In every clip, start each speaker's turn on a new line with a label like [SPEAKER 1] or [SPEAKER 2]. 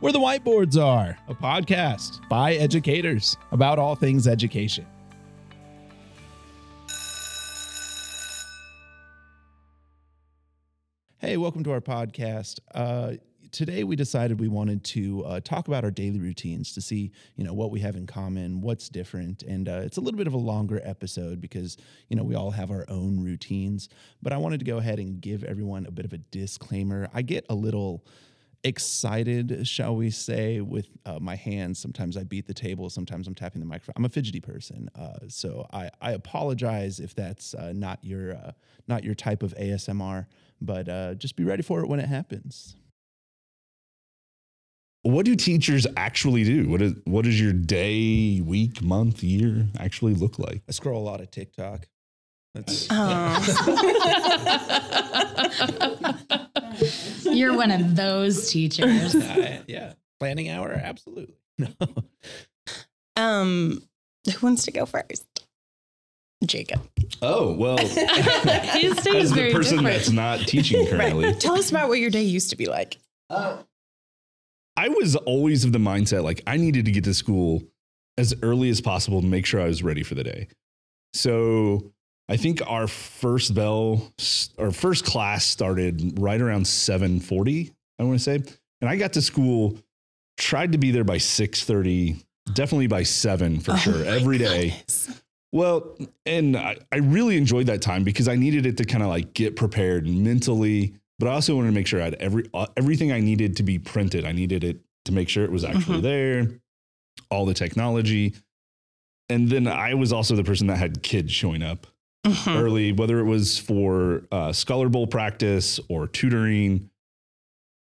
[SPEAKER 1] Where the Whiteboards Are, a podcast by educators about all things education. Hey, welcome to our podcast. Uh, today we decided we wanted to uh, talk about our daily routines to see you know what we have in common what's different and uh, it's a little bit of a longer episode because you know we all have our own routines but i wanted to go ahead and give everyone a bit of a disclaimer i get a little excited shall we say with uh, my hands sometimes i beat the table sometimes i'm tapping the microphone i'm a fidgety person uh, so I, I apologize if that's uh, not your uh, not your type of asmr but just be ready for it when it happens
[SPEAKER 2] what do teachers actually do? What is what does your day, week, month, year actually look like?
[SPEAKER 1] I scroll a lot of TikTok.
[SPEAKER 3] That's oh. You're one of those teachers.
[SPEAKER 1] Uh, yeah. Planning hour, absolutely. No.
[SPEAKER 4] Um who wants to go first? Jacob.
[SPEAKER 2] Oh, well. His day is very the person different. that's not teaching currently.
[SPEAKER 4] Right. Tell us about what your day used to be like.
[SPEAKER 2] Oh. I was always of the mindset like I needed to get to school as early as possible to make sure I was ready for the day. So I think our first bell, our first class started right around 740, I want to say. And I got to school, tried to be there by 630, definitely by seven for oh sure, every day. Goodness. Well, and I, I really enjoyed that time because I needed it to kind of like get prepared mentally but I also wanted to make sure I had every uh, everything I needed to be printed. I needed it to make sure it was actually mm-hmm. there, all the technology. And then I was also the person that had kids showing up mm-hmm. early, whether it was for uh, Scholar Bowl practice or tutoring,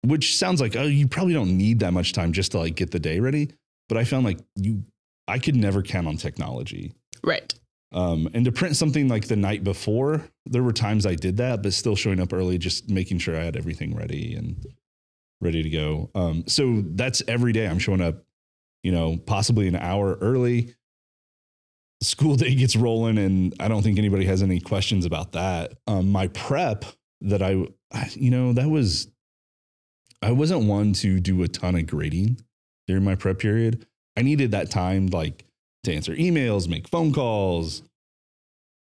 [SPEAKER 2] which sounds like oh, you probably don't need that much time just to like get the day ready. But I found like you, I could never count on technology.
[SPEAKER 4] Right.
[SPEAKER 2] Um, and to print something like the night before, there were times I did that, but still showing up early, just making sure I had everything ready and ready to go. Um, so that's every day I'm showing up, you know, possibly an hour early. School day gets rolling, and I don't think anybody has any questions about that. Um, my prep that I, you know, that was, I wasn't one to do a ton of grading during my prep period. I needed that time, like, to answer emails, make phone calls.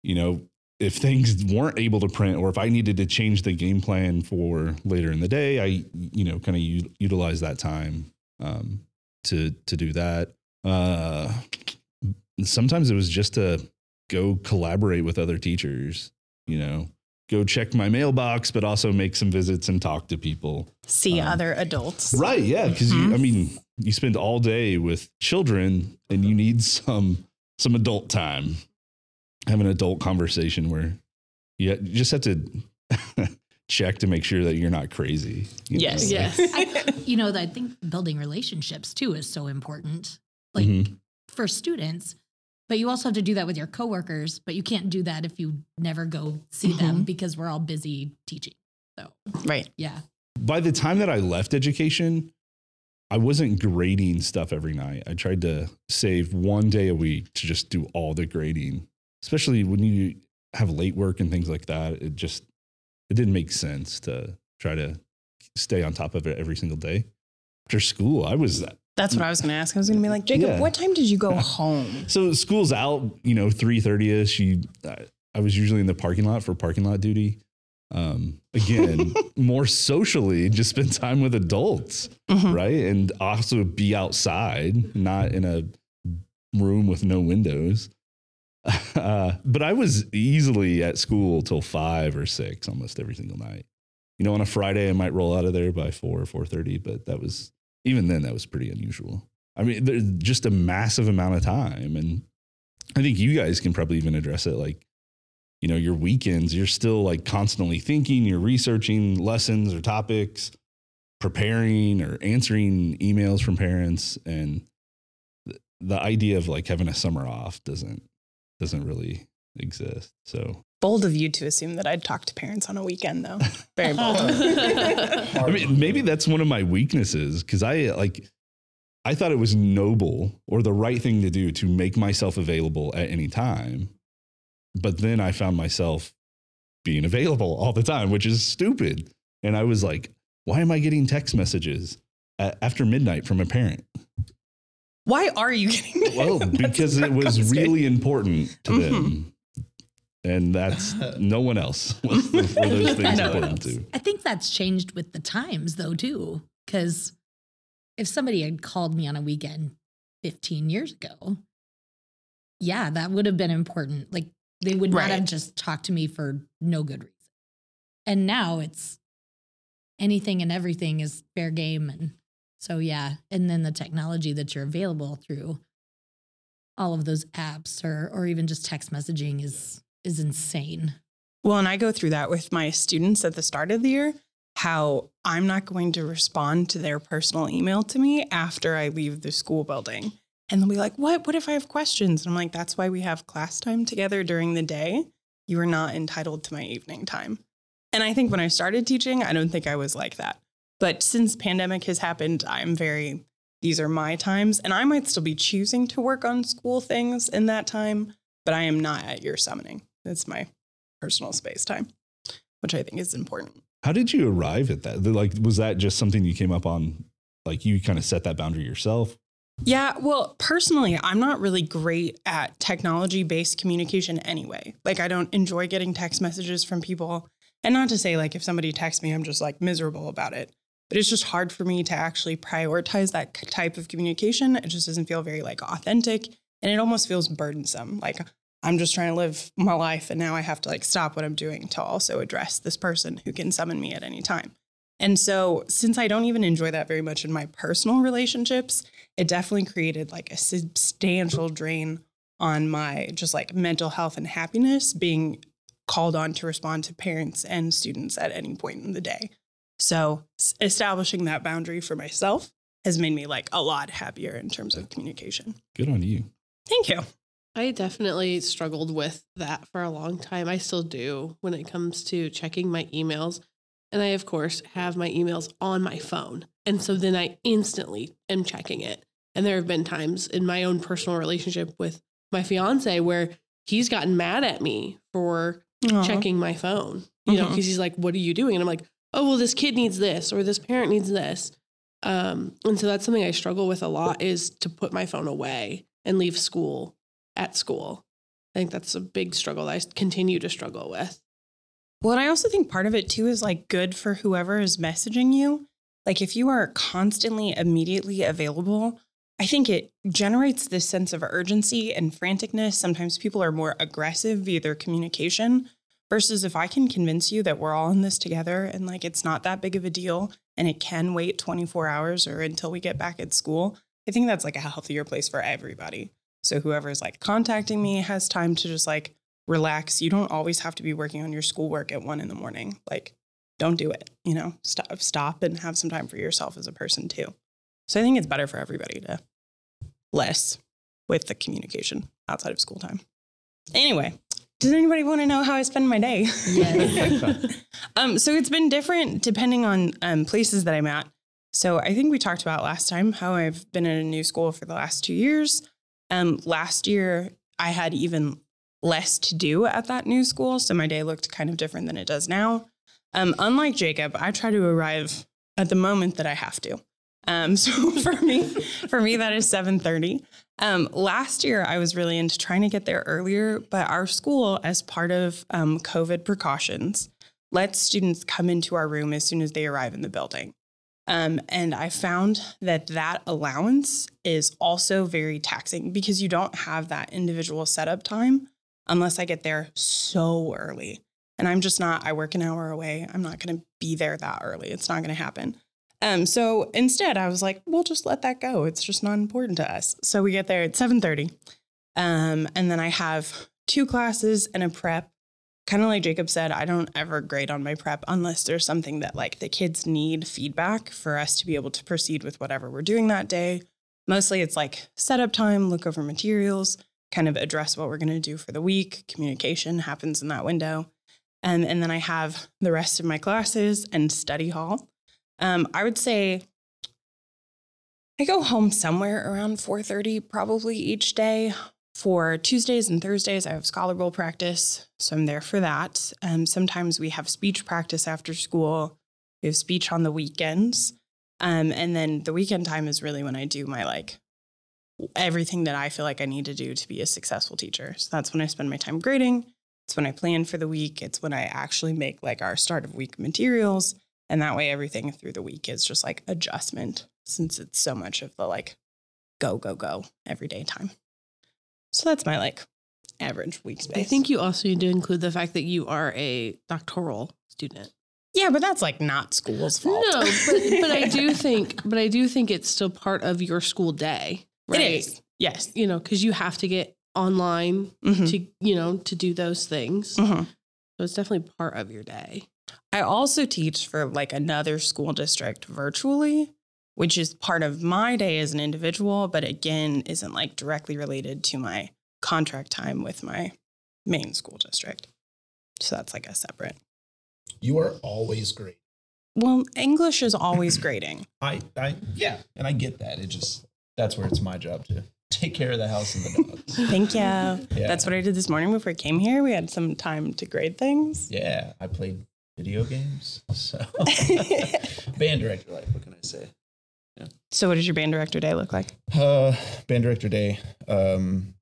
[SPEAKER 2] You know, if things weren't able to print or if I needed to change the game plan for later in the day, I, you know, kind of u- utilize that time um, to to do that. Uh, sometimes it was just to go collaborate with other teachers, you know, go check my mailbox, but also make some visits and talk to people.
[SPEAKER 4] See um, other adults.
[SPEAKER 2] Right. Yeah. because mm-hmm. you, I mean, you spend all day with children and you need some some adult time have an adult conversation where you just have to check to make sure that you're not crazy
[SPEAKER 4] yes
[SPEAKER 3] know? yes I, you know i think building relationships too is so important like mm-hmm. for students but you also have to do that with your coworkers but you can't do that if you never go see mm-hmm. them because we're all busy teaching so
[SPEAKER 4] right
[SPEAKER 3] yeah
[SPEAKER 2] by the time that i left education I wasn't grading stuff every night. I tried to save one day a week to just do all the grading, especially when you have late work and things like that. It just it didn't make sense to try to stay on top of it every single day. After school, I was
[SPEAKER 4] that's what I was going to ask. I was going to be like, Jacob, yeah. what time did you go home?
[SPEAKER 2] So school's out, you know, three thirty ish. You, I was usually in the parking lot for parking lot duty um, again, more socially, just spend time with adults, mm-hmm. right? And also be outside, not in a room with no windows. Uh, but I was easily at school till five or six almost every single night. You know, on a Friday, I might roll out of there by four or four thirty, but that was even then that was pretty unusual. I mean, there's just a massive amount of time, and I think you guys can probably even address it. Like, you know your weekends you're still like constantly thinking you're researching lessons or topics preparing or answering emails from parents and the idea of like having a summer off doesn't doesn't really exist so
[SPEAKER 4] bold of you to assume that i'd talk to parents on a weekend though very bold
[SPEAKER 2] i mean maybe that's one of my weaknesses because i like i thought it was noble or the right thing to do to make myself available at any time but then I found myself being available all the time, which is stupid. And I was like, why am I getting text messages? a- after midnight from a parent.
[SPEAKER 4] Why are you getting this?
[SPEAKER 2] Well, because it was
[SPEAKER 4] saying.
[SPEAKER 2] really important to
[SPEAKER 4] Mhm.
[SPEAKER 2] them. And that's no one else was were those things important to.
[SPEAKER 3] I think that's changed with the times though too, because if somebody had called me on a weekend 15 years ago, yeah, that would have been important. Like they would not have just talked to me for no good reason. And now it's anything and everything is fair game and so yeah, and then the technology that you're available through all of those apps or or even just text messaging is is insane.
[SPEAKER 4] Well, and I go through that with my students at the start of the year, how I'm not going to respond to their personal email to me after I leave the school building. And they'll be like, What? What if I have questions? And I'm like, That's why we have class time together during the day. You are not entitled to my evening time. And I think when I started teaching, I don't think I was like that. But since pandemic has happened, I'm very, these are my times. And I might still be choosing to work on school things in that time, but I am not at your summoning. That's my personal space time, which I think is important.
[SPEAKER 2] How did you arrive at that? Like, was that just something you came up on? Like, you kind of set that boundary yourself?
[SPEAKER 4] Yeah, well, personally, I'm not really great at technology based communication anyway. Like, I don't enjoy getting text messages from people. And not to say, like, if somebody texts me, I'm just like miserable about it. But it's just hard for me to actually prioritize that type of communication. It just doesn't feel very like authentic. And it almost feels burdensome. Like, I'm just trying to live my life. And now I have to like stop what I'm doing to also address this person who can summon me at any time. And so, since I don't even enjoy that very much in my personal relationships, it definitely created like a substantial drain on my just like mental health and happiness being called on to respond to parents and students at any point in the day. So, establishing that boundary for myself has made me like a lot happier in terms of communication.
[SPEAKER 2] Good on you.
[SPEAKER 4] Thank you.
[SPEAKER 5] I definitely struggled with that for a long time. I still do when it comes to checking my emails. And I, of course, have my emails on my phone. And so then I instantly am checking it. And there have been times in my own personal relationship with my fiance where he's gotten mad at me for
[SPEAKER 4] Aw.
[SPEAKER 5] checking my phone, you know,
[SPEAKER 4] Mhm.
[SPEAKER 5] because he's like, what are you doing? And I'm like, oh, well, this kid needs this or this parent needs this. Um, and so that's something I struggle with a lot is to put my phone away and leave school at school. I think that's a big struggle that I continue to struggle with.
[SPEAKER 4] Well, and I also think part of it too is like good for whoever is messaging you. Like if you are constantly immediately available, I think it generates this sense of urgency and franticness. Sometimes people are more aggressive via their communication versus if I can convince you that we're all in this together and like it's not that big of a deal and it can wait 24 hours or until we get back at school. I think that's like a healthier place for everybody. So whoever's like contacting me has time to just like relax. You don't always have to be working on your schoolwork at one in the morning. Like, don't do it. You know, stop, stop, and have some time for yourself as a person too. So I think it's better for everybody to less with the communication outside of school time. Anyway, does anybody want to know how I spend my day?
[SPEAKER 3] Yes.
[SPEAKER 4] um, so it's been different depending on um, places that I'm at. So I think we talked about last time how I've been in a new school for the last two years. Um, last year, I had even less to do at that new school. So my day looked kind of different than it does now. Um, unlike Jacob, I try to arrive at the moment that I have to. Um, so for me, for me, that is 7:30. Um, last year, I was really into trying to get there earlier, but our school, as part of um, COVID precautions, lets students come into our room as soon as they arrive in the building. Um, and I found that that allowance is also very taxing because you don't have that individual setup time unless I get there so early. And I'm just not, I work an hour away. I'm not going to be there that early. It's not going to happen. Um, so instead, I was like, we'll just let that go. It's just not important to us. So we get there at 7:30. Um, and then I have two classes and a prep. Kind of like Jacob said, I don't ever grade on my prep unless there's something that like the kids need feedback for us to be able to proceed with whatever we're doing that day. Mostly it's like setup time, look over materials, kind of address what we're going to do for the week. Communication happens in that window. Um, and then I have the rest of my classes and study hall. Um, I would say I go home somewhere around 4:30 probably each day. For Tuesdays and Thursdays, I have scholar bowl practice, so I'm there for that. Um, sometimes we have speech practice after school. We have speech on the weekends. Um, and then the weekend time is really when I do my like everything that I feel like I need to do to be a successful teacher. So that's when I spend my time grading. It's when I plan for the week. It's when I actually make like our start of week materials. And that way everything through the week is just like adjustment since it's so much of the like go, go, go everyday time. So that's my like average week space.
[SPEAKER 5] I think you also need to include the fact that you are a doctoral student.
[SPEAKER 4] Yeah, but that's like not school's fault.
[SPEAKER 5] No, but, but I do think, but I do think it's still part of your school day, right?
[SPEAKER 4] It is. Yes.
[SPEAKER 5] You know, because you have to get online
[SPEAKER 4] Mhm.
[SPEAKER 5] to, you know, to do those things.
[SPEAKER 4] Mhm.
[SPEAKER 5] So it's definitely part of your day.
[SPEAKER 4] I also teach for like another school district virtually, which is part of my day as an individual, but again, isn't like directly related to my contract time with my main school district. So that's like a separate.
[SPEAKER 1] You are always great.
[SPEAKER 4] Well, English is always grading.
[SPEAKER 1] I, I, yeah, and I get that. It just that's where it's my job to take care of the house and the dogs.
[SPEAKER 4] Thank you. Yeah. That's what I did this morning before I came here. We had some time to grade things.
[SPEAKER 1] Yeah, I played video games. So band director life. What can I say?
[SPEAKER 4] So, what does your band director day look like?
[SPEAKER 1] Uh, band director day. Um,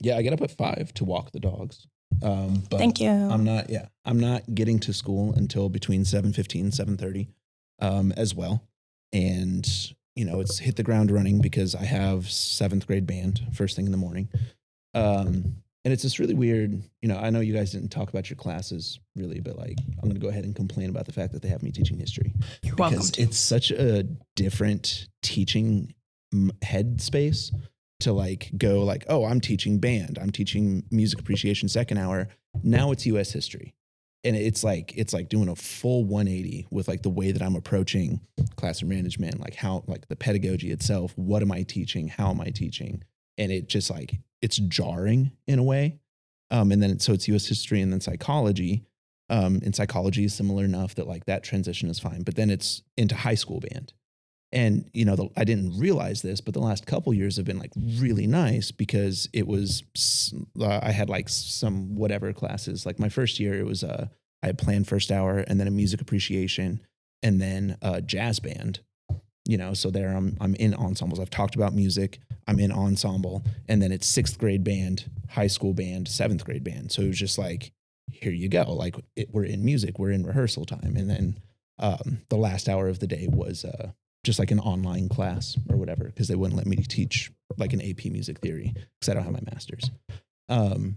[SPEAKER 1] yeah, I get up at five to walk the dogs. Um, but
[SPEAKER 4] Thank you.
[SPEAKER 1] I'm not. Yeah, I'm not getting to school until between 7:15, and 7:30, um, as well. And you know, it's hit the ground running because I have seventh grade band first thing in the morning. Um, and it's just really weird. You know, I know you guys didn't talk about your classes really, but like, I'm going to go ahead and complain about the fact that they have me teaching history.
[SPEAKER 4] You're welcome
[SPEAKER 1] because
[SPEAKER 4] to.
[SPEAKER 1] it's such a different teaching headspace to like go like oh i'm teaching band. I'm teaching music appreciation second hour. Now it's us history. And it's like it's like doing a full 180 with like the way that i'm approaching classroom management like how like the pedagogy itself what am i teaching? How am i teaching? And it just like it's jarring in a way um, and then so it's us history and then psychology um, and psychology is similar enough that like that transition is fine but then it's into high school band. And you know the, i didn't realize this but the last couple years have been like really nice because it was uh, i had like some whatever classes. Like my first year it was uh, i had planned first hour and then a music appreciation and then a jazz band you know so there i'm i'm in ensembles. I've talked about music. I'm in ensemble. And then it's sixth grade band high school band seventh grade band. So it was just like here you go. Like it, we're in music. We're in rehearsal time. And then um, the last hour of the day was uh, just like an online class or whatever because they wouldn't let me teach like an ap music theory because i don't have my master's. Um,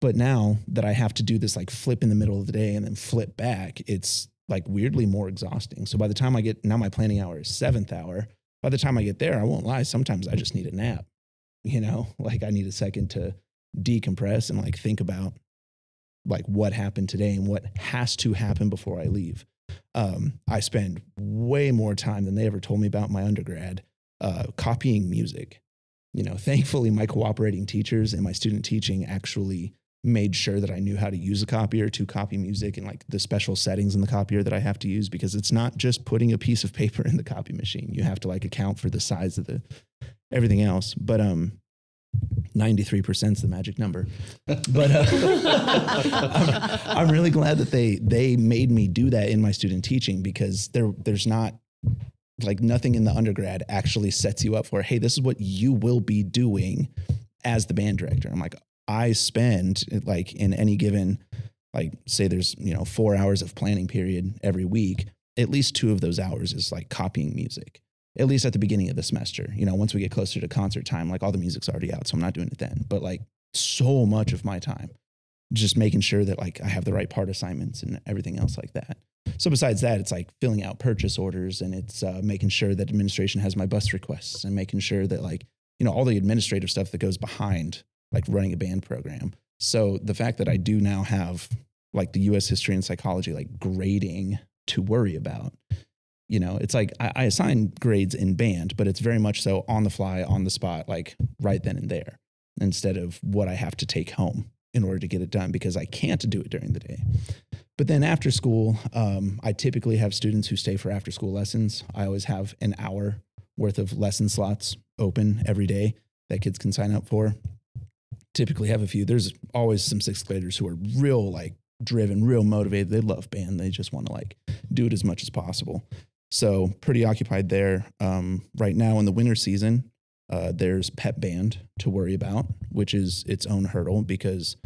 [SPEAKER 1] but now that i have to do this like flip in the middle of the day and then flip back it's like weirdly more exhausting. So by the time i get now my planning hour is seventh hour. By the time i get there i won't lie sometimes i just need a nap you know? Like i need a second to decompress and like think about like what happened today and what has to happen before i leave. Um, I spend way more time than they ever told me about my undergrad uh, copying music. You know, thankfully, my cooperating teachers and my student teaching actually made sure that I knew how to use a copier to copy music and like the special settings in the copier that I have to use because it's not just putting a piece of paper in the copy machine. You have to like account for the size of the everything else. But um, 93% is the magic number. But uh, I'm, I'm really glad that they they made me do that in my student teaching because there there's not like nothing in the undergrad actually sets you up for hey this is what you will be doing as the band director. I'm like I spend like in any given like say there's you know 4 hours of planning period every week at least two of those hours is like copying music at least at the beginning of the semester. You know, once we get closer to concert time, like all the music's already out, so I'm not doing it then. But like so much of my time, just making sure that like I have the right part assignments and everything else like that. So besides that, it's like filling out purchase orders and it's uh, making sure that administration has my bus requests and making sure that like you know all the administrative stuff that goes behind like running a band program. So the fact that I do now have like the U.S. history and psychology like grading to worry about you know it's like I, I assign grades in band but it's very much so on the fly on the spot like right then and there instead of what i have to take home in order to get it done because i can't do it during the day but then after school um, i typically have students who stay for after school lessons i always have an hour worth of lesson slots open every day that kids can sign up for typically have a few. There's always some sixth graders who are real like driven real motivated. They love band. They just want to like do it as much as possible. So pretty occupied there. Um, right now in the winter season, uh, there's pep band to worry about, which is its own hurdle because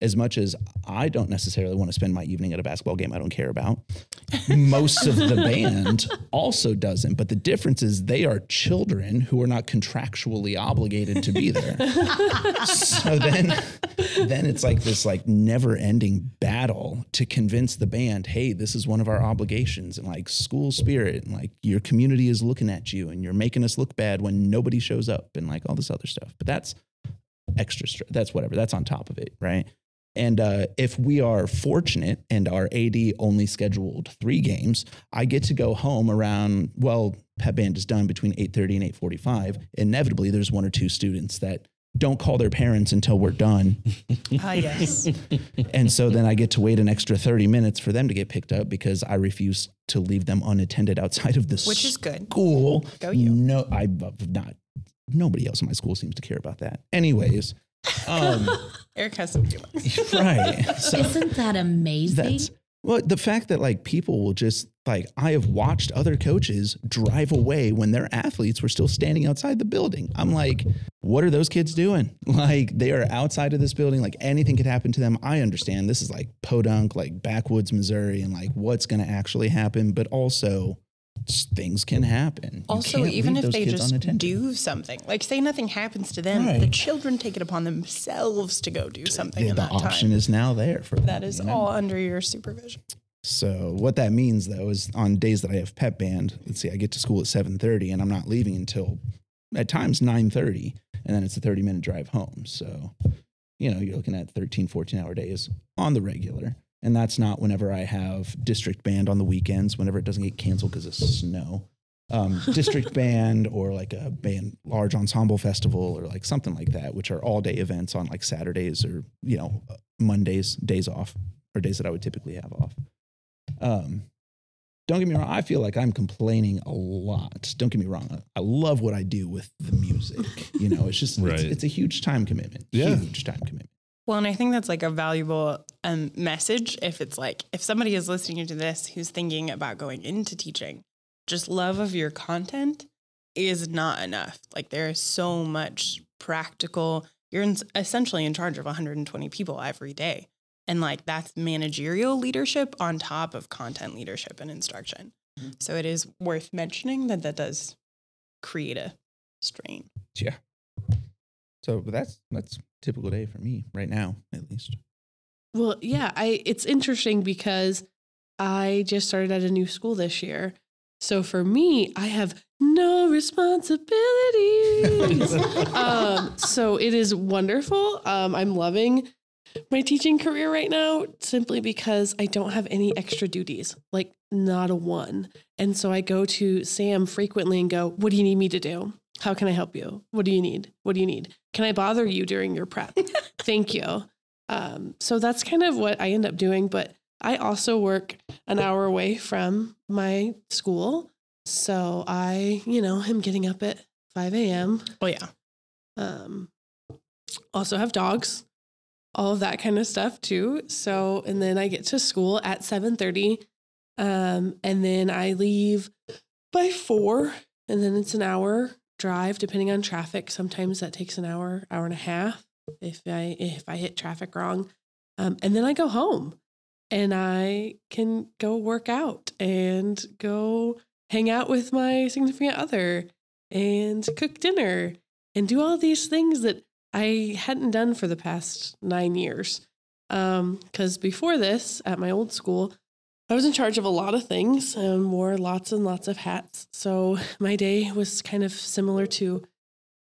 [SPEAKER 1] as much as I don't necessarily want to spend my evening at a basketball game I don't care about, most of the band also doesn't. But the difference is they are children who are not contractually obligated to be there. so then then it's like this like never ending battle to convince the band, hey, this is one of our obligations and like school spirit and like your community is looking at you and you're making us look bad when nobody shows up and like all this other stuff. But that's extra that's whatever. That's on top of it, right? And uh, if we are fortunate and our AD only scheduled three games, I get to go home around, well, pep band is done between 8.30 and 8.45. Inevitably, there's one or two students that don't call their parents until we're done.
[SPEAKER 4] Ah, yes.
[SPEAKER 1] and so then I get to wait an extra 30 minutes for them to get picked up because I refuse to leave them unattended outside of the
[SPEAKER 4] Which is good.
[SPEAKER 1] school.
[SPEAKER 4] Go you.
[SPEAKER 1] No, I'm not. Nobody else in my school seems to care about that. Anyways, um,
[SPEAKER 4] Eric has some feelings.
[SPEAKER 1] right. So
[SPEAKER 3] Isn't that amazing?
[SPEAKER 1] that's well, the fact that like people will just like I have watched other coaches drive away when their athletes were still standing outside the building. I'm like, what are those kids doing? Like they are outside of this building. Like anything could happen to them. I understand this is like podunk, like backwoods Missouri, and like what's going to actually happen, but also s- things can happen.
[SPEAKER 4] Also, even if they just do something, like say nothing happens to them, the children take it upon themselves to go do something
[SPEAKER 1] the,
[SPEAKER 4] in
[SPEAKER 1] the
[SPEAKER 4] that
[SPEAKER 1] option
[SPEAKER 4] time.
[SPEAKER 1] is now there for them,
[SPEAKER 4] that is
[SPEAKER 1] you know?
[SPEAKER 4] all under your supervision.
[SPEAKER 1] So what that means though is on days that I have pep band, let's see, I get to school at 7:30 and I'm not leaving until at times 9:30 and then it's a 30 minute drive home. So, you know, you're looking at 13, 14 hour days on the regular. And that's not whenever I have district band on the weekends, whenever it doesn't get canceled because of snow. Um, district band or like a band large ensemble festival or like something like that, which are all day events on like Saturdays or, you know, Mondays, days off or days that I would typically have off. Um, don't get me wrong. I feel like I'm complaining a lot. Don't get me wrong. I love what I do with the music. You know, it's just,
[SPEAKER 2] Right.
[SPEAKER 1] it's, it's a huge time commitment.
[SPEAKER 2] Yeah.
[SPEAKER 1] Huge time commitment.
[SPEAKER 4] Well, and I think that's like a valuable um, message. If it's like, if somebody is listening to this who's thinking about going into teaching, just love of your content is not enough. Like there is so much practical, you're in, essentially in charge of 120 people every day. And like that's managerial leadership on top of content leadership and instruction. So it is worth mentioning that that does create a strain.
[SPEAKER 1] Yeah. So that's, that's a typical day for me right now, at least.
[SPEAKER 5] Well, yeah, I it's interesting because I just started at a new school this year. So for me, I have no responsibilities. um, so it is wonderful. Um, I'm loving my teaching career right now simply because I don't have any extra duties, like not a one. And so I go to Sam frequently and go, What do you need me to do? How can I help you? What do you need? What do you need? Can I bother you during your prep? Thank you. Um, so that's kind of what I end up doing. But I also work an hour away from my school. So I, you know, am getting up at 5 a.m.
[SPEAKER 4] Oh, yeah.
[SPEAKER 5] Um, also have dogs, all of that kind of stuff too. So, and then I get to school at 7:30, um, and then I leave by four, and then it's an hour drive depending on traffic. Sometimes that takes an hour, hour and a half if I if I hit traffic wrong, um, and then I go home, and I can go work out and go hang out with my significant other and cook dinner and do all these things that I hadn't done for the past nine years. Because before this, at my old school, I was in charge of a lot of things and wore lots and lots of hats. So my day was kind of similar to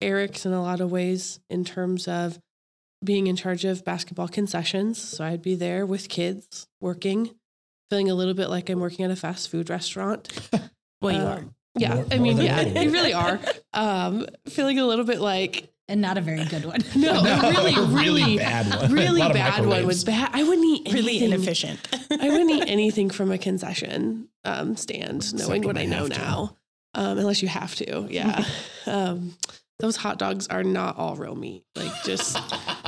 [SPEAKER 5] Eric's in a lot of ways in terms of being in charge of basketball concessions. So I'd be there with kids working, feeling a little bit like I'm working at a fast food restaurant.
[SPEAKER 4] Well, you
[SPEAKER 5] Um,
[SPEAKER 4] are.
[SPEAKER 5] Yeah,
[SPEAKER 1] More-
[SPEAKER 5] I mean, yeah, you really are. Um, feeling a little bit like
[SPEAKER 3] and not a very good one.
[SPEAKER 5] no, a really, really,
[SPEAKER 1] bad one.
[SPEAKER 5] really
[SPEAKER 1] A lot of
[SPEAKER 5] bad one was bad. I wouldn't eat
[SPEAKER 4] Really
[SPEAKER 5] anything.
[SPEAKER 4] inefficient.
[SPEAKER 5] I wouldn't eat anything from a concession um, stand, knowing
[SPEAKER 1] Except
[SPEAKER 5] what I
[SPEAKER 1] I
[SPEAKER 5] know now. Um, unless you have to, yeah. um, those hot dogs are not all real meat. Like just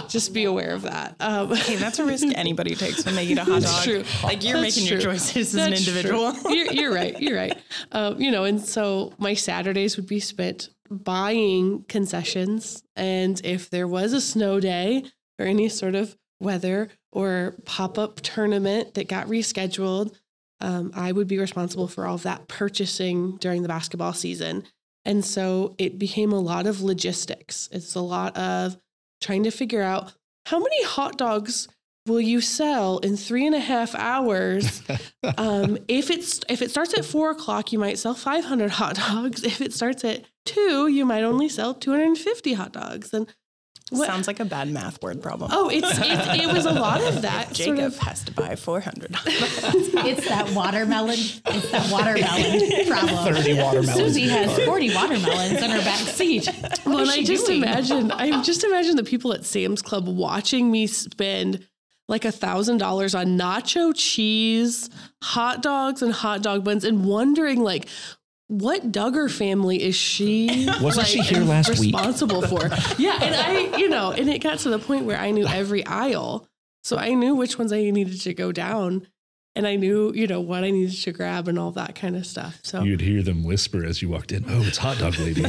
[SPEAKER 5] just be aware of that. Um,
[SPEAKER 4] Hey, that's a risk anybody takes when they eat a hot
[SPEAKER 5] That's
[SPEAKER 4] dog.
[SPEAKER 5] true.
[SPEAKER 4] Like you're
[SPEAKER 5] That's
[SPEAKER 4] making your
[SPEAKER 5] true.
[SPEAKER 4] choices as an individual.
[SPEAKER 5] You're, you're right. You're right. Um, you know, and so my Saturdays would be spent buying concessions. And if there was a snow day or any sort of weather or pop up tournament that got rescheduled, um, I would be responsible for all of that purchasing during the basketball season. And so it became a lot of logistics. It's a lot of trying to figure out how many hot dogs will you sell in three and a half hours? um, if it's if it starts at four o'clock, you might sell 500 hot dogs. If it starts at two, you might only sell 250 hot dogs. And what,
[SPEAKER 4] Sounds like a bad math word problem.
[SPEAKER 5] oh, it's, it's it was a lot of that
[SPEAKER 4] Jacob
[SPEAKER 5] sort of.
[SPEAKER 4] has to buy 400.
[SPEAKER 3] It's that watermelon. It's that watermelon problem.
[SPEAKER 1] 30 watermelons.
[SPEAKER 3] Susie has 40 watermelons in her back seat. What
[SPEAKER 5] Well,
[SPEAKER 3] is
[SPEAKER 5] and I just
[SPEAKER 3] doing?
[SPEAKER 5] imagine, I just imagine the people at Sam's Club watching me spend like a thousand dollars on nacho cheese, hot dogs, and hot dog buns, and wondering like, what Duggar family is she?
[SPEAKER 1] Wasn't she here last week?
[SPEAKER 5] responsible for? Yeah, and I, you know, and it got to the point where I knew every aisle, so I knew which ones I needed to go down, and I knew, you know, what I needed to grab and all that kind of stuff. So
[SPEAKER 2] You'd hear them whisper as you walked in, "Oh, it's hot dog lady."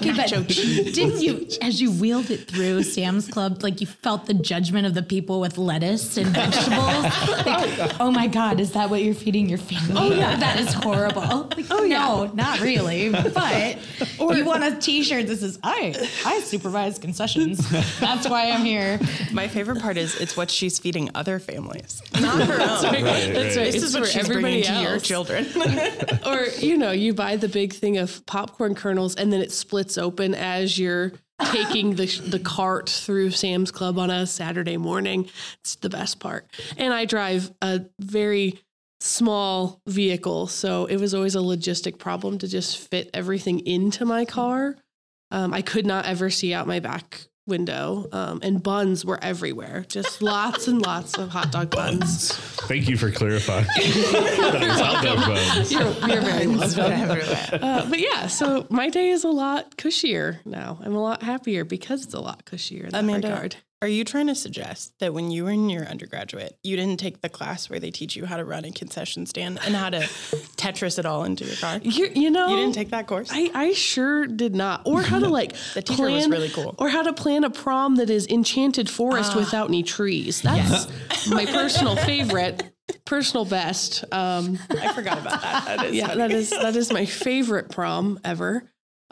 [SPEAKER 3] Okay, but didn't you, as you wheeled it through Sam's Club, like you felt the judgment of the people with lettuce and vegetables? Like, oh my God, is that what you're feeding your family? Oh yeah, that is horrible. Oh, like, oh no, not really. But you want a T-shirt that says I I supervise concessions. That's why I'm here.
[SPEAKER 4] My favorite part is it's what she's feeding other families, not her own.
[SPEAKER 5] That's right.
[SPEAKER 4] This
[SPEAKER 5] It's
[SPEAKER 4] is what she's
[SPEAKER 5] everybody
[SPEAKER 4] bringing to your children.
[SPEAKER 5] or you know you buy the big thing of popcorn kernels and then it splits open as you're taking the the cart through Sam's Club on a Saturday morning. It's the best part. And I drive a very small vehicle, so it was always a logistic problem to just fit everything into my car. Um, I could not ever see out my back window, um, and buns were everywhere. Just lots and lots of hot dog buns.
[SPEAKER 2] Thank you for clarifying. that hot dog buns.
[SPEAKER 5] You're, you're very welcome. Uh, but yeah, so my day is a lot cushier now. I'm a lot happier because it's a lot cushier in that
[SPEAKER 4] Amanda,
[SPEAKER 5] regard.
[SPEAKER 4] Are you trying to suggest that when you were in your undergraduate, you didn't take the class where they teach you how to run a concession stand and how to Tetris it all into your car? You
[SPEAKER 5] You, know, you
[SPEAKER 4] didn't take that course?
[SPEAKER 5] I, I sure did not. Or how to like
[SPEAKER 4] The teacher was
[SPEAKER 5] plan,
[SPEAKER 4] really cool.
[SPEAKER 5] Or how to plan a prom that is enchanted forest without any trees. That's my personal favorite, personal best. Um,
[SPEAKER 4] I forgot about that. That is
[SPEAKER 5] yeah,
[SPEAKER 4] funny.
[SPEAKER 5] that is that is my favorite prom ever.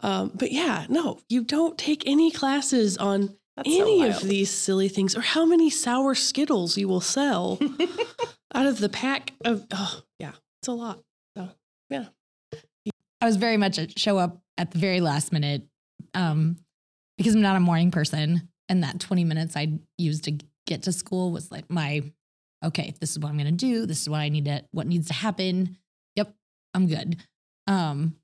[SPEAKER 5] Um, but yeah, no, you don't take any classes on
[SPEAKER 4] That's so
[SPEAKER 5] any of these silly things or how many sour Skittles you will sell out of the pack of. Oh, yeah, it's a lot. So yeah,
[SPEAKER 3] I was very much a show up at the very last minute um, because I'm not a morning person. And that 20 minutes I used to get to school was like my, okay, this is what I'm going to do. This is what I need to, what needs to happen. Yep, I'm good. Um,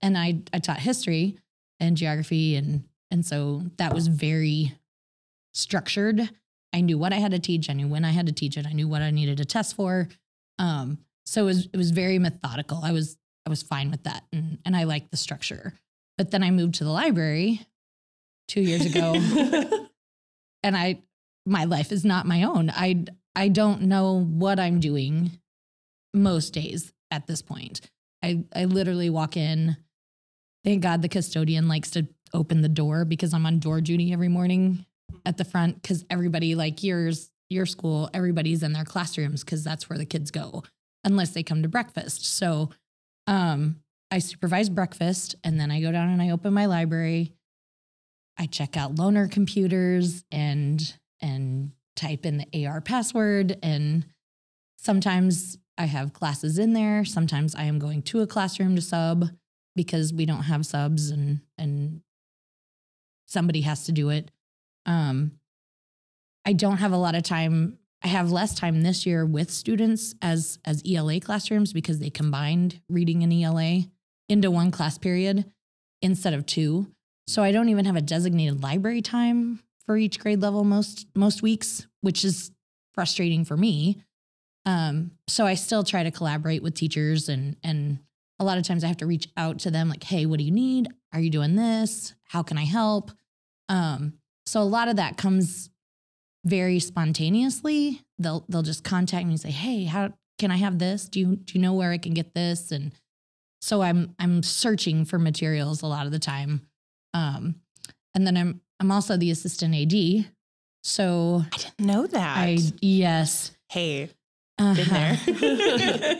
[SPEAKER 3] and I, I taught history and geography. And, and so that was very structured. I knew what I had to teach. I knew when I had to teach it. I knew what I needed to test for. Um, so it was, it was very methodical. I was I was fine with that and, and I liked the structure. But then I moved to the library two years ago and I my life is not my own. I I don't know what I'm doing most days at this point. I I literally walk in. Thank God the custodian likes to open the door because I'm on door duty every morning at the front because everybody like yours your school everybody's in their classrooms because that's where the kids go unless they come to breakfast. So um, I supervise breakfast and then I go down and I open my library. I check out loaner computers and and type in the AR password and sometimes I have classes in there. Sometimes I am going to a classroom to sub because we don't have subs and and somebody has to do it. Um I don't have a lot of time I have less time this year with students as as ELA classrooms because they combined reading and ELA into one class period instead of two. So I don't even have a designated library time for each grade level most most weeks, which is frustrating for me. Um, so I still try to collaborate with teachers and and a lot of times I have to reach out to them like, hey, what do you need? Are you doing this? How can I help? Um, So a lot of that comes very spontaneously. They'll they'll just contact me and say, "Hey, how can I have this? Do you do you know where I can get this?" And so I'm I'm searching for materials a lot of the time. Um, and then I'm I'm also the assistant AD. So
[SPEAKER 4] I didn't know that.
[SPEAKER 3] I yes.
[SPEAKER 4] hey,
[SPEAKER 3] Uh-huh.
[SPEAKER 4] been there.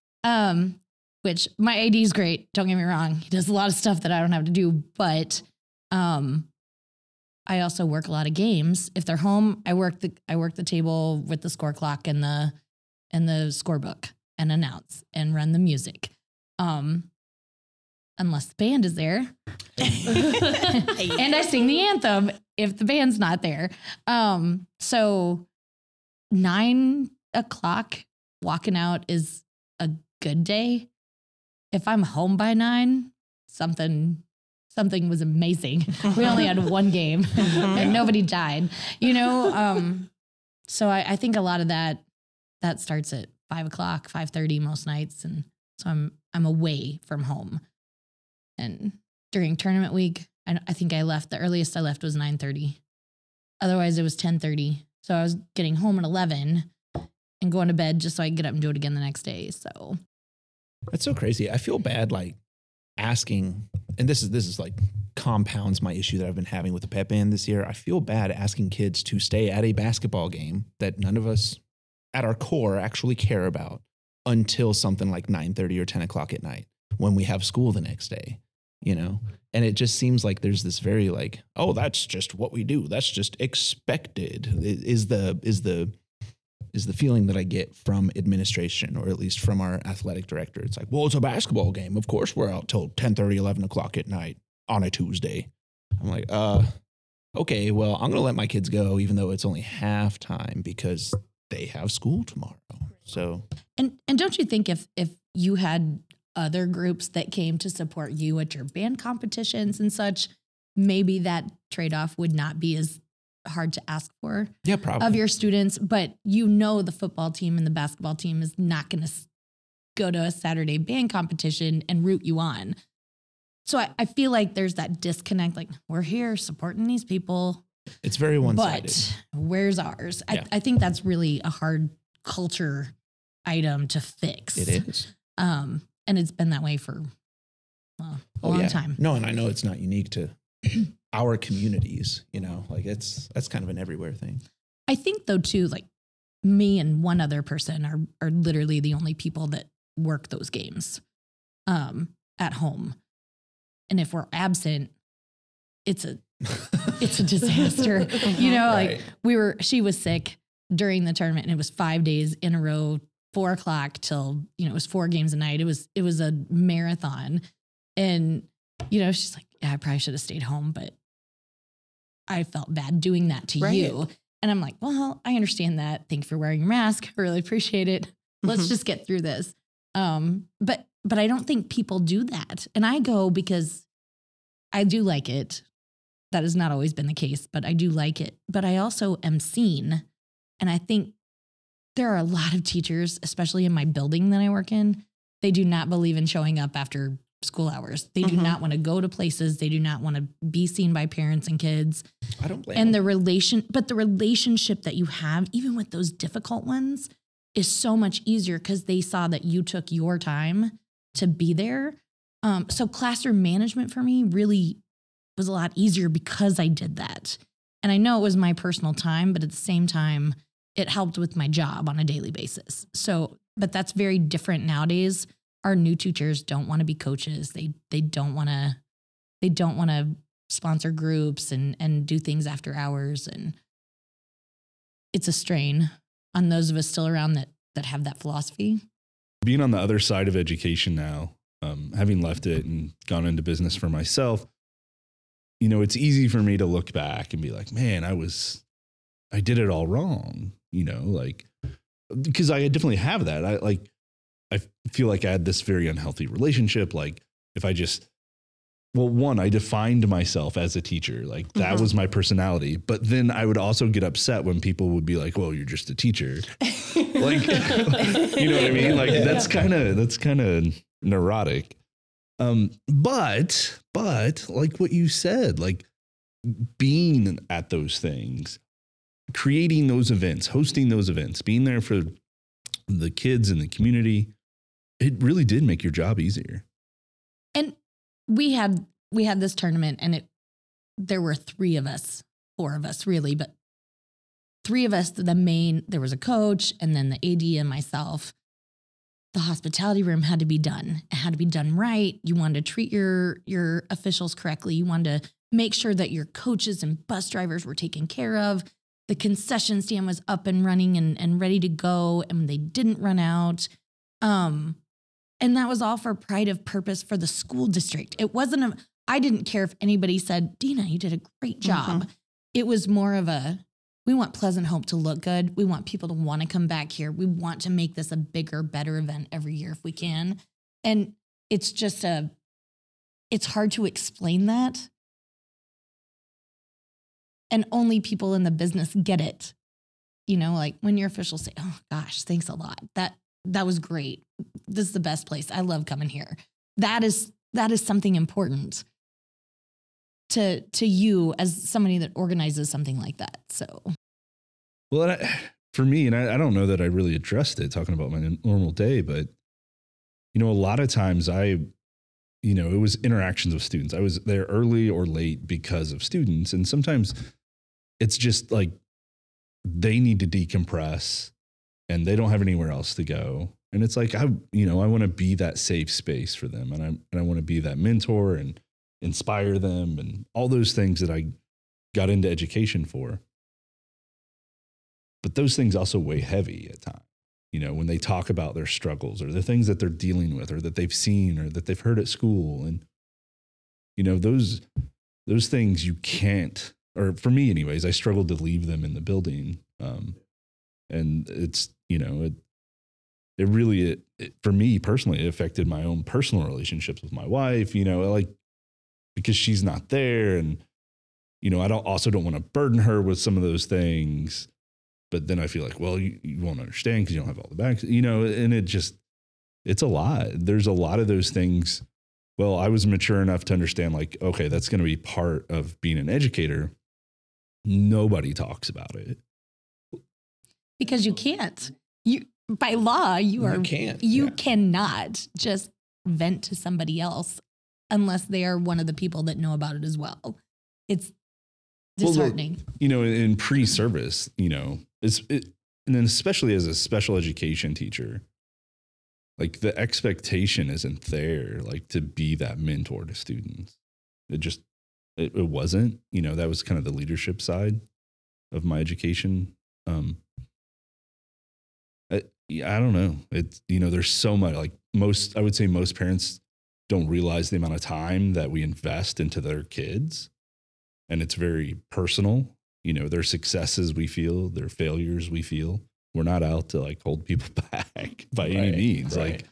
[SPEAKER 3] um, which my AD is great. Don't get me wrong; he does a lot of stuff that I don't have to do. But um, I also work a lot of games. If they're home, I work the I work the table with the score clock and the and the scorebook and announce and run the music. Um, unless the band is there, and I sing the anthem if the band's not there. Um, so nine o'clock walking out is a good day. If I'm home by nine, something something was amazing. We only had one game and nobody died. You know, um, so I, I think a lot of that that starts at five o'clock, five thirty most nights, and so I'm I'm away from home. And during tournament week, I, I think I left. The earliest I left was nine thirty. Otherwise, it was ten thirty. So I was getting home at eleven and going to bed just so I could get up and do it again the next day. So
[SPEAKER 1] That's so crazy. I feel bad like asking, and this is this is like compounds my issue that I've been having with the pep band this year. I feel bad asking kids to stay at a basketball game that none of us at our core actually care about until something like 9:30 or 10 o'clock at night when we have school the next day. You know? And it just seems like there's this very like, oh, that's just what we do. That's just expected. Is the is the is the feeling that I get from administration or at least from our athletic director. It's like, well, it's a basketball game. Of course we're out till 10 30, 11 o'clock at night on a Tuesday. I'm like, uh, okay, well, I'm gonna let my kids go even though it's only halftime because they have school tomorrow. So
[SPEAKER 3] And and don't you think if if you had other groups that came to support you at your band competitions and such, maybe that trade off would not be as hard to ask for
[SPEAKER 1] yeah, probably.
[SPEAKER 3] of your students, but you know the football team and the basketball team is not going to go to a Saturday band competition and root you on. So I, I feel like there's that disconnect. Like we're here supporting these people,
[SPEAKER 1] it's very one sided.
[SPEAKER 3] but where's ours?
[SPEAKER 1] Yeah.
[SPEAKER 3] I, I think that's really a hard culture item to fix.
[SPEAKER 1] It is.
[SPEAKER 3] Um, and it's been that way for well, a
[SPEAKER 1] Oh,
[SPEAKER 3] long
[SPEAKER 1] yeah.
[SPEAKER 3] time.
[SPEAKER 1] No, and I know it's not unique to our communities, you know, like it's that's kind of an everywhere thing.
[SPEAKER 3] I think though too, like me and one other person are are literally the only people that work those games um at home. And if we're absent, it's a it's a disaster. you know, like we were she was sick during the tournament and it was five days in a row, four o'clock till, you know, it was four games a night. It was it was a marathon. And, you know, she's like, Yeah, I probably should have stayed home, but I felt bad doing that to
[SPEAKER 4] Right.
[SPEAKER 3] you. And I'm like, well, I understand that. Thank you for wearing your mask. I really appreciate it. Let's
[SPEAKER 4] Mhm.
[SPEAKER 3] just get through this. Um, but but I don't think people do that. And I go because I do like it. That has not always been the case, but I do like it. But I also am seen. And I think there are a lot of teachers, especially in my building that I work in, they do not believe in showing up after school hours. They do
[SPEAKER 4] Mhm.
[SPEAKER 3] not want to go to places. They do not want to be seen by parents and kids
[SPEAKER 1] I don't blame
[SPEAKER 3] and
[SPEAKER 1] them.
[SPEAKER 3] the relation but the relationship that you have even with those difficult ones is so much easier because they saw that you took your time to be there um, so classroom management for me really was a lot easier because i did that and i know it was my personal time but at the same time it helped with my job on a daily basis so but that's very different nowadays our new teachers don't want to be coaches they they don't want to they don't want to sponsor groups and and do things after hours and it's a strain on those of us still around that that have that philosophy
[SPEAKER 2] being on the other side of education now, um, having left it and gone into business for myself, you know, it's easy for me to look back and be like, man, I was, I did it all wrong, you know, like, because I definitely have that. I like, I feel like I had this very unhealthy relationship. Like, if I just, well, one, I defined myself as a teacher. Like, that
[SPEAKER 4] Mhm.
[SPEAKER 2] was my personality. But then I would also get upset when people would be like, well, you're just a teacher like you know what i mean like
[SPEAKER 1] Yeah.
[SPEAKER 2] that's kind of that's kind of neurotic um but but like what you said like being at those things, creating those events, hosting those events, being there for the kids and the community, it really did make your job easier.
[SPEAKER 3] And we had we had this tournament and it there were three of us, four of us really, but three of us, the main, there was a coach and then the AD and myself. The hospitality room had to be done. It had to be done right. You wanted to treat your your officials correctly. You wanted to make sure that your coaches and bus drivers were taken care of. The concession stand was up and running and, and ready to go, and they didn't run out. Um, and that was all for pride of purpose for the school district. It wasn't a, I didn't care if anybody said, Dena, you did a great mm-hmm. job. It was more of a, we want Pleasant Hope to look good. We want people to want to come back here. We want to make this a bigger, better event every year if we can. And it's just a, it's hard to explain that. And only people in the business get it. You know, like when your officials say, oh gosh, thanks a lot. That, that was great. This is the best place. I love coming here. That is, that is something important to to you as somebody that organizes something like that. So
[SPEAKER 2] Well, I, for me, and I, I don't know that I really addressed it talking about my normal day, but you know, a lot of times I, you know, it was interactions with students. I was there early or late because of students, and sometimes it's just like they need to decompress and they don't have anywhere else to go. And it's like I, you know, I want to be that safe space for them, and I and I want to be that mentor and inspire them and all those things that I got into education for. But those things also weigh heavy at times. You know, when they talk about their struggles or the things that they're dealing with or that they've seen or that they've heard at school and you know, those those things you can't or for me anyways, I struggled to leave them in the building. Um, and it's, you know, it it really it, it, for me personally it affected my own personal relationships with my wife, you know, like because she's not there and you know i don't also don't want to burden her with some of those things but then i feel like well you, you won't understand because you don't have all the backs you know and it just it's a lot. There's a lot of those things well i was mature enough to understand like okay that's going to be part of being an educator. Nobody talks about it
[SPEAKER 3] because you can't. You by law, you are You
[SPEAKER 1] can't,
[SPEAKER 3] you
[SPEAKER 1] yeah.
[SPEAKER 3] cannot just vent to somebody else unless they are one of the people that know about it as well. It's
[SPEAKER 2] Well,
[SPEAKER 3] disheartening.
[SPEAKER 2] you know, in pre-service, you know, it's it, and then especially as a special education teacher, like the expectation isn't there, like to be that mentor to students. It just it, it wasn't. You know, that was kind of the leadership side of my education. Um, I, yeah, I don't know. It's you know, there's so much. Like most, I would say most parents don't realize the amount of time that we invest into their kids and it's very personal. You know, their successes we feel, their failures we feel. We're not out to like hold people back by any means.
[SPEAKER 1] right.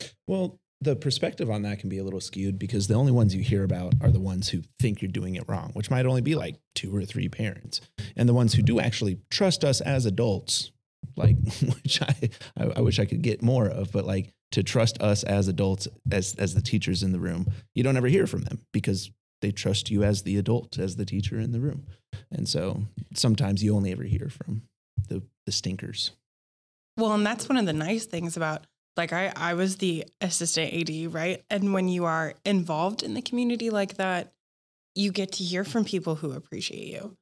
[SPEAKER 2] Like,
[SPEAKER 1] Well, the perspective on that can be a little skewed because the only ones you hear about are the ones who think you're doing it wrong, which might only be like two or three parents. And the ones who do actually trust us as adults, like which I, I, I wish I could get more of, but like to trust us as adults, as as the teachers in the room, you don't ever hear from them because they trust you as the adult, as the teacher in the room. And so sometimes you only ever hear from the the stinkers.
[SPEAKER 4] Well, and that's one of the nice things about like I I was the assistant AD, right? And when you are involved in the community like that, you get to hear from people who appreciate you.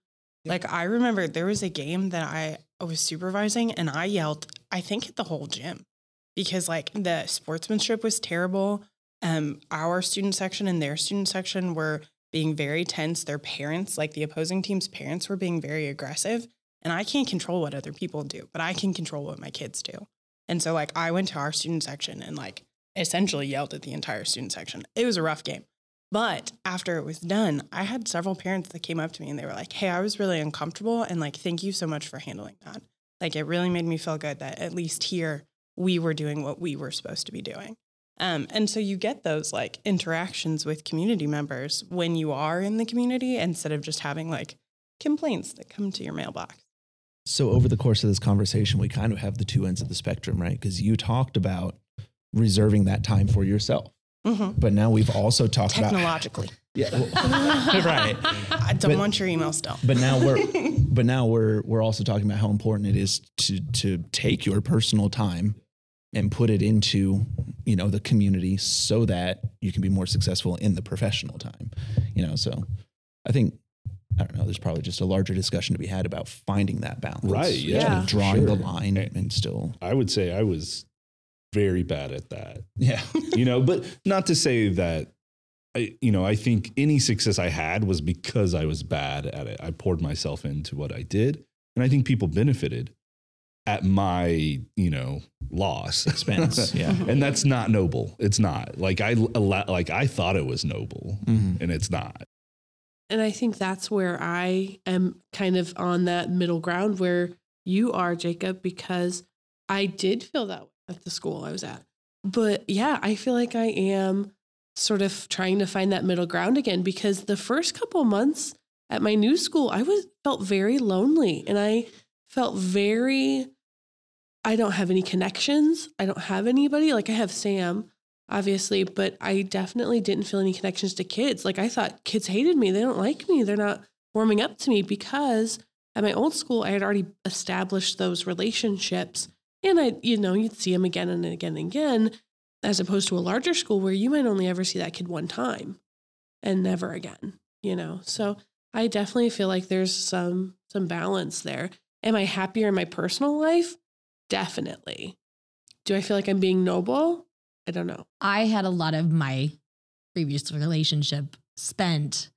[SPEAKER 4] Like I remember there was a game that I was supervising and I yelled, I think at the whole gym because like the sportsmanship was terrible. Um our student section and their student section were being very tense. Their parents, like the opposing team's parents were being very aggressive. And I can't control what other people do, but I can control what my kids do. And so like I went to our student section and like essentially yelled at the entire student section. It was a rough game. But after it was done, I had several parents that came up to me and they were like, "Hey, I was really uncomfortable and like thank you so much for handling that." Like it really made me feel good that at least here we were doing what we were supposed to be doing. Um, and so you get those like interactions with community members when you are in the community instead of just having like complaints that come to your mailbox.
[SPEAKER 1] So over the course of this conversation, we kind of have the two ends of the spectrum, right? Because you talked about reserving that time for yourself,
[SPEAKER 4] Mhm.
[SPEAKER 1] but now we've also talked about
[SPEAKER 4] Technologically.
[SPEAKER 1] Yeah, well, right.
[SPEAKER 4] I don't
[SPEAKER 1] But-
[SPEAKER 4] want your email still.
[SPEAKER 1] But now we're but now we're we're also talking about how important it is to to take your personal time and put it into you know the community so that you can be more successful in the professional time. You know, so I think I don't know. There's probably just a larger discussion to be had about finding that balance,
[SPEAKER 2] Right,
[SPEAKER 1] between
[SPEAKER 5] yeah.
[SPEAKER 1] drawing the line
[SPEAKER 2] Eh.
[SPEAKER 1] and still,
[SPEAKER 2] I would say I was very bad at that.
[SPEAKER 1] yeah,
[SPEAKER 2] you know, but not to say that I, you know, I think any success I had was because I was bad at it. I poured myself into what I did, and I think people benefited at my, you know, loss
[SPEAKER 1] expense. yeah.
[SPEAKER 2] and that's not noble. It's not. Like I like I thought it was noble,
[SPEAKER 1] Mhm.
[SPEAKER 2] and it's not.
[SPEAKER 5] And I think that's where I am kind of on that middle ground where you are, Jacob, because I did feel that way at the school I was at. But yeah, I feel like I am sort of trying to find that middle ground again because the first couple months at my new school, I was felt very lonely and I felt very I don't have any connections. I don't have anybody. Like I have Sam, obviously, but I definitely didn't feel any connections to kids. Like I thought kids hated me. They don't like me. They're not warming up to me because at my old school, I had already established those relationships. And I, you know, you'd see them again and again and again, as opposed to a larger school where you might only ever see that kid one time and never again, you know? So I definitely feel like there's some some balance there. Am I happier in my personal life? Definitely. Do I feel like I'm being noble? I don't know.
[SPEAKER 3] I had a lot of my previous relationship spent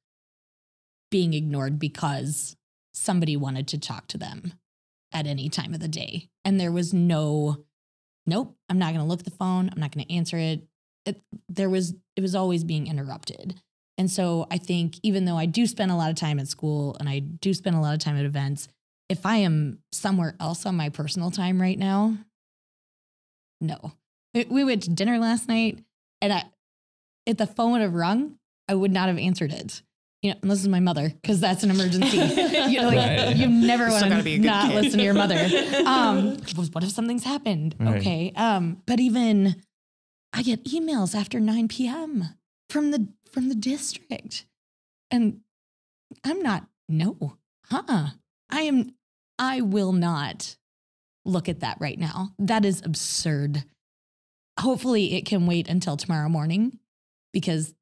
[SPEAKER 3] being ignored because somebody wanted to talk to them at any time of the day. And there was no, nope, I'm not going to look at the phone. I'm not going to answer it. it. There was, it was always being interrupted. And so I think even though I do spend a lot of time at school and I do spend a lot of time at events, if I am somewhere else on my personal time right now, no. We- We went to dinner last night and I, if the phone would have rung, I would not have answered it. You know, unless it's my mother, because that's an emergency. you know, like,
[SPEAKER 1] Right.
[SPEAKER 3] you never
[SPEAKER 4] Still
[SPEAKER 3] want
[SPEAKER 4] gotta
[SPEAKER 3] to
[SPEAKER 4] be
[SPEAKER 3] not
[SPEAKER 4] kid.
[SPEAKER 3] listen to your mother. Um, what if something's happened?
[SPEAKER 1] Right.
[SPEAKER 3] Okay. Um, but even I get emails after 9 p.m. from the from the district. And I'm not, no. Uh-uh. I am I will not look at that right now. That is absurd. Hopefully it can wait until tomorrow morning because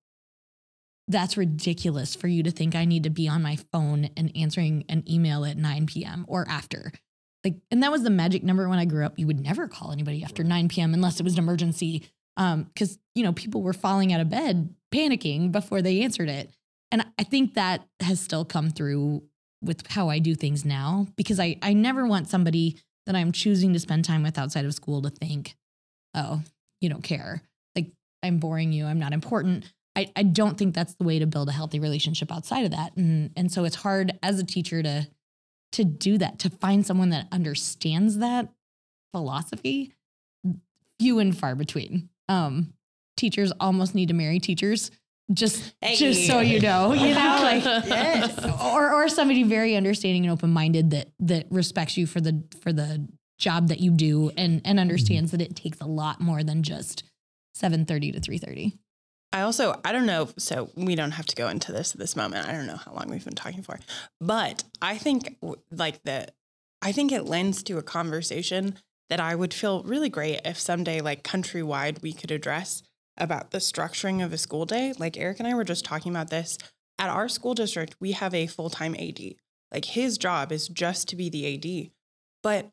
[SPEAKER 3] that's ridiculous for you to think I need to be on my phone and answering an email at 9 p.m. or after. Like, and that was the magic number when I grew up. You would never call anybody after 9 p.m. unless it was an emergency. Um, because you know, people were falling out of bed, panicking before they answered it. And I think that has still come through with how I do things now because I, I never want somebody that I'm choosing to spend time with outside of school to think, oh, you don't care. Like I'm boring you. I'm not important. I, I don't think that's the way to build a healthy relationship outside of that. And and so it's hard as a teacher to to do that, to find someone that understands that philosophy, few and far between. Um, teachers almost need to marry teachers. Just, just so you know, you know, like,
[SPEAKER 4] Yes.
[SPEAKER 3] or or somebody very understanding and open minded that that respects you for the for the job that you do and and understands that it takes a lot more than just seven thirty to three thirty.
[SPEAKER 4] I also, I don't know, so we don't have to go into this at this moment. I don't know how long we've been talking for, but I think like the, I think it lends to a conversation that I would feel really great if someday, like countrywide, we could address about the structuring of a school day. Like Eric and I were just talking about this. At our school district, we have a full time AD. Like his job is just to be the AD. But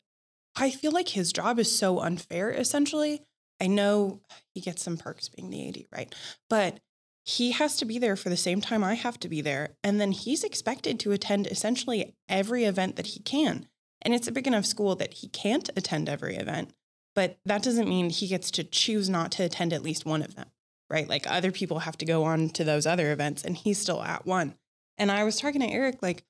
[SPEAKER 4] I feel like his job is so unfair, essentially. I know he gets some perks being the AD, right? But he has to be there for the same time I have to be there. And then he's expected to attend essentially every event that he can. And it's a big enough school that he can't attend every event. But that doesn't mean he gets to choose not to attend at least one of them, right? Like other people have to go on to those other events and he's still at one. And I was talking to Eric, like,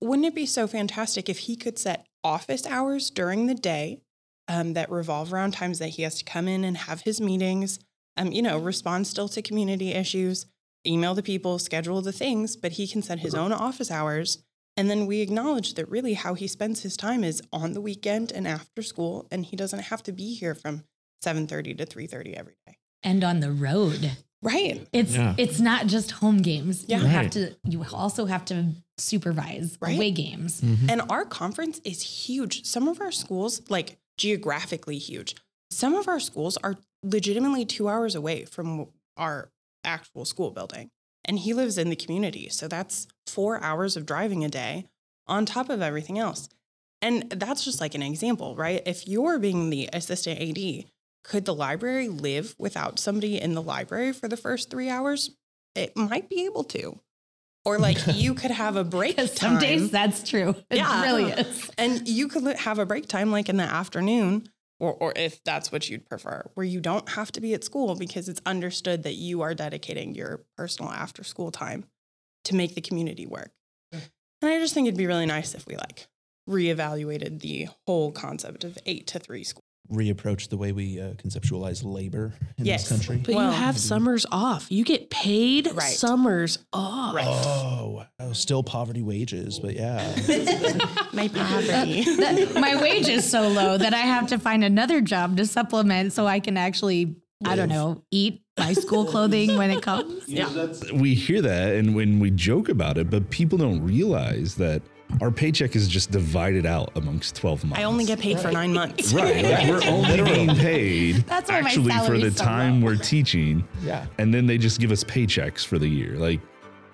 [SPEAKER 4] wouldn't it be so fantastic if he could set office hours during the day um, that revolve around times that he has to come in and have his meetings, um, you know, respond still to community issues, email the people, schedule the things, but he can set his own office hours. And then we acknowledge that really how he spends his time is on the weekend and after school, and he doesn't have to be here from 7:30 to 3:30 every day.
[SPEAKER 3] And on the road.
[SPEAKER 4] Right.
[SPEAKER 3] It's
[SPEAKER 1] Yeah.
[SPEAKER 3] it's not just home games.
[SPEAKER 4] Yeah.
[SPEAKER 3] You have to you also have to supervise
[SPEAKER 4] Right.
[SPEAKER 3] away games.
[SPEAKER 4] And our conference is huge. Some of our schools, like geographically huge, some of our schools are legitimately two hours away from our actual school building. And he lives in the community. So that's four hours of driving a day on top of everything else. And that's just like an example, right? If you're being the assistant AD, could the library live without somebody in the library for the first three hours? It might be able to. Or like you could have a break time.
[SPEAKER 3] some days that's true. It
[SPEAKER 4] Yeah.
[SPEAKER 3] really is.
[SPEAKER 4] And you could have a break time like in the afternoon, or, or if that's what you'd prefer, where you don't have to be at school because it's understood that you are dedicating your personal after school time to make the community work. And I just think it'd be really nice if we like reevaluated the whole concept of eight to three school.
[SPEAKER 1] Reapproach the way we uh, conceptualize labor in
[SPEAKER 4] Yes.
[SPEAKER 1] this country.
[SPEAKER 5] But
[SPEAKER 4] Well-
[SPEAKER 5] you have summers off. You get paid
[SPEAKER 4] Right.
[SPEAKER 5] summers off.
[SPEAKER 4] Right.
[SPEAKER 1] Oh, oh, still poverty wages, but yeah.
[SPEAKER 4] My poverty.
[SPEAKER 3] That- my wage is so low that I have to find another job to supplement so I can actually, I don't know, eat my school clothing when it comes.
[SPEAKER 4] yeah.
[SPEAKER 2] we hear that and when we joke about it, but people don't realize that our paycheck is just divided out amongst 12 months.
[SPEAKER 4] I only get paid for nine months.
[SPEAKER 2] Right. Like we're only being paid
[SPEAKER 3] That's
[SPEAKER 2] actually for the
[SPEAKER 3] so
[SPEAKER 2] time
[SPEAKER 3] low.
[SPEAKER 2] we're teaching.
[SPEAKER 1] Yeah.
[SPEAKER 2] And then they just give us paychecks for the year. Like,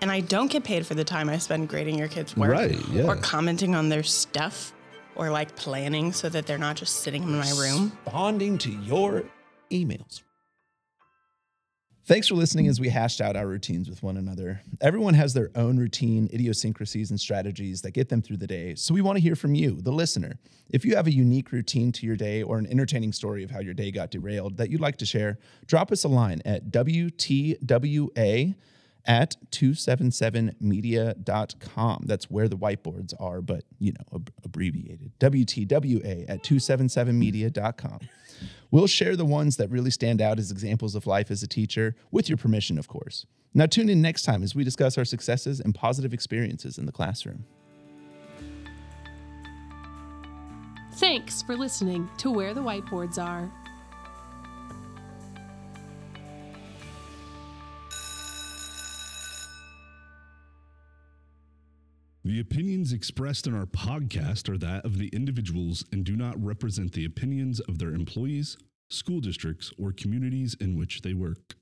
[SPEAKER 4] And I don't get paid for the time I spend grading your kids' work
[SPEAKER 2] Right, yeah.
[SPEAKER 4] or commenting on their stuff or like planning so that they're not just sitting in my room.
[SPEAKER 1] Responding to your emails. Thanks for listening as we hashed out our routines with one another. Everyone has their own routine, idiosyncrasies, and strategies that get them through the day. So we want to hear from you, the listener. If you have a unique routine to your day or an entertaining story of how your day got derailed that you'd like to share, drop us a line at WTWA at 277media.com. That's where the whiteboards are, but you know, ab- abbreviated. WTWA at 277media.com. We'll share the ones that really stand out as examples of life as a teacher, with your permission, of course. Now, tune in next time as we discuss our successes and positive experiences in the classroom.
[SPEAKER 5] Thanks for listening to Where the Whiteboards Are.
[SPEAKER 2] The opinions expressed in our podcast are that of the individuals and do not represent the opinions of their employees, school districts, or communities in which they work.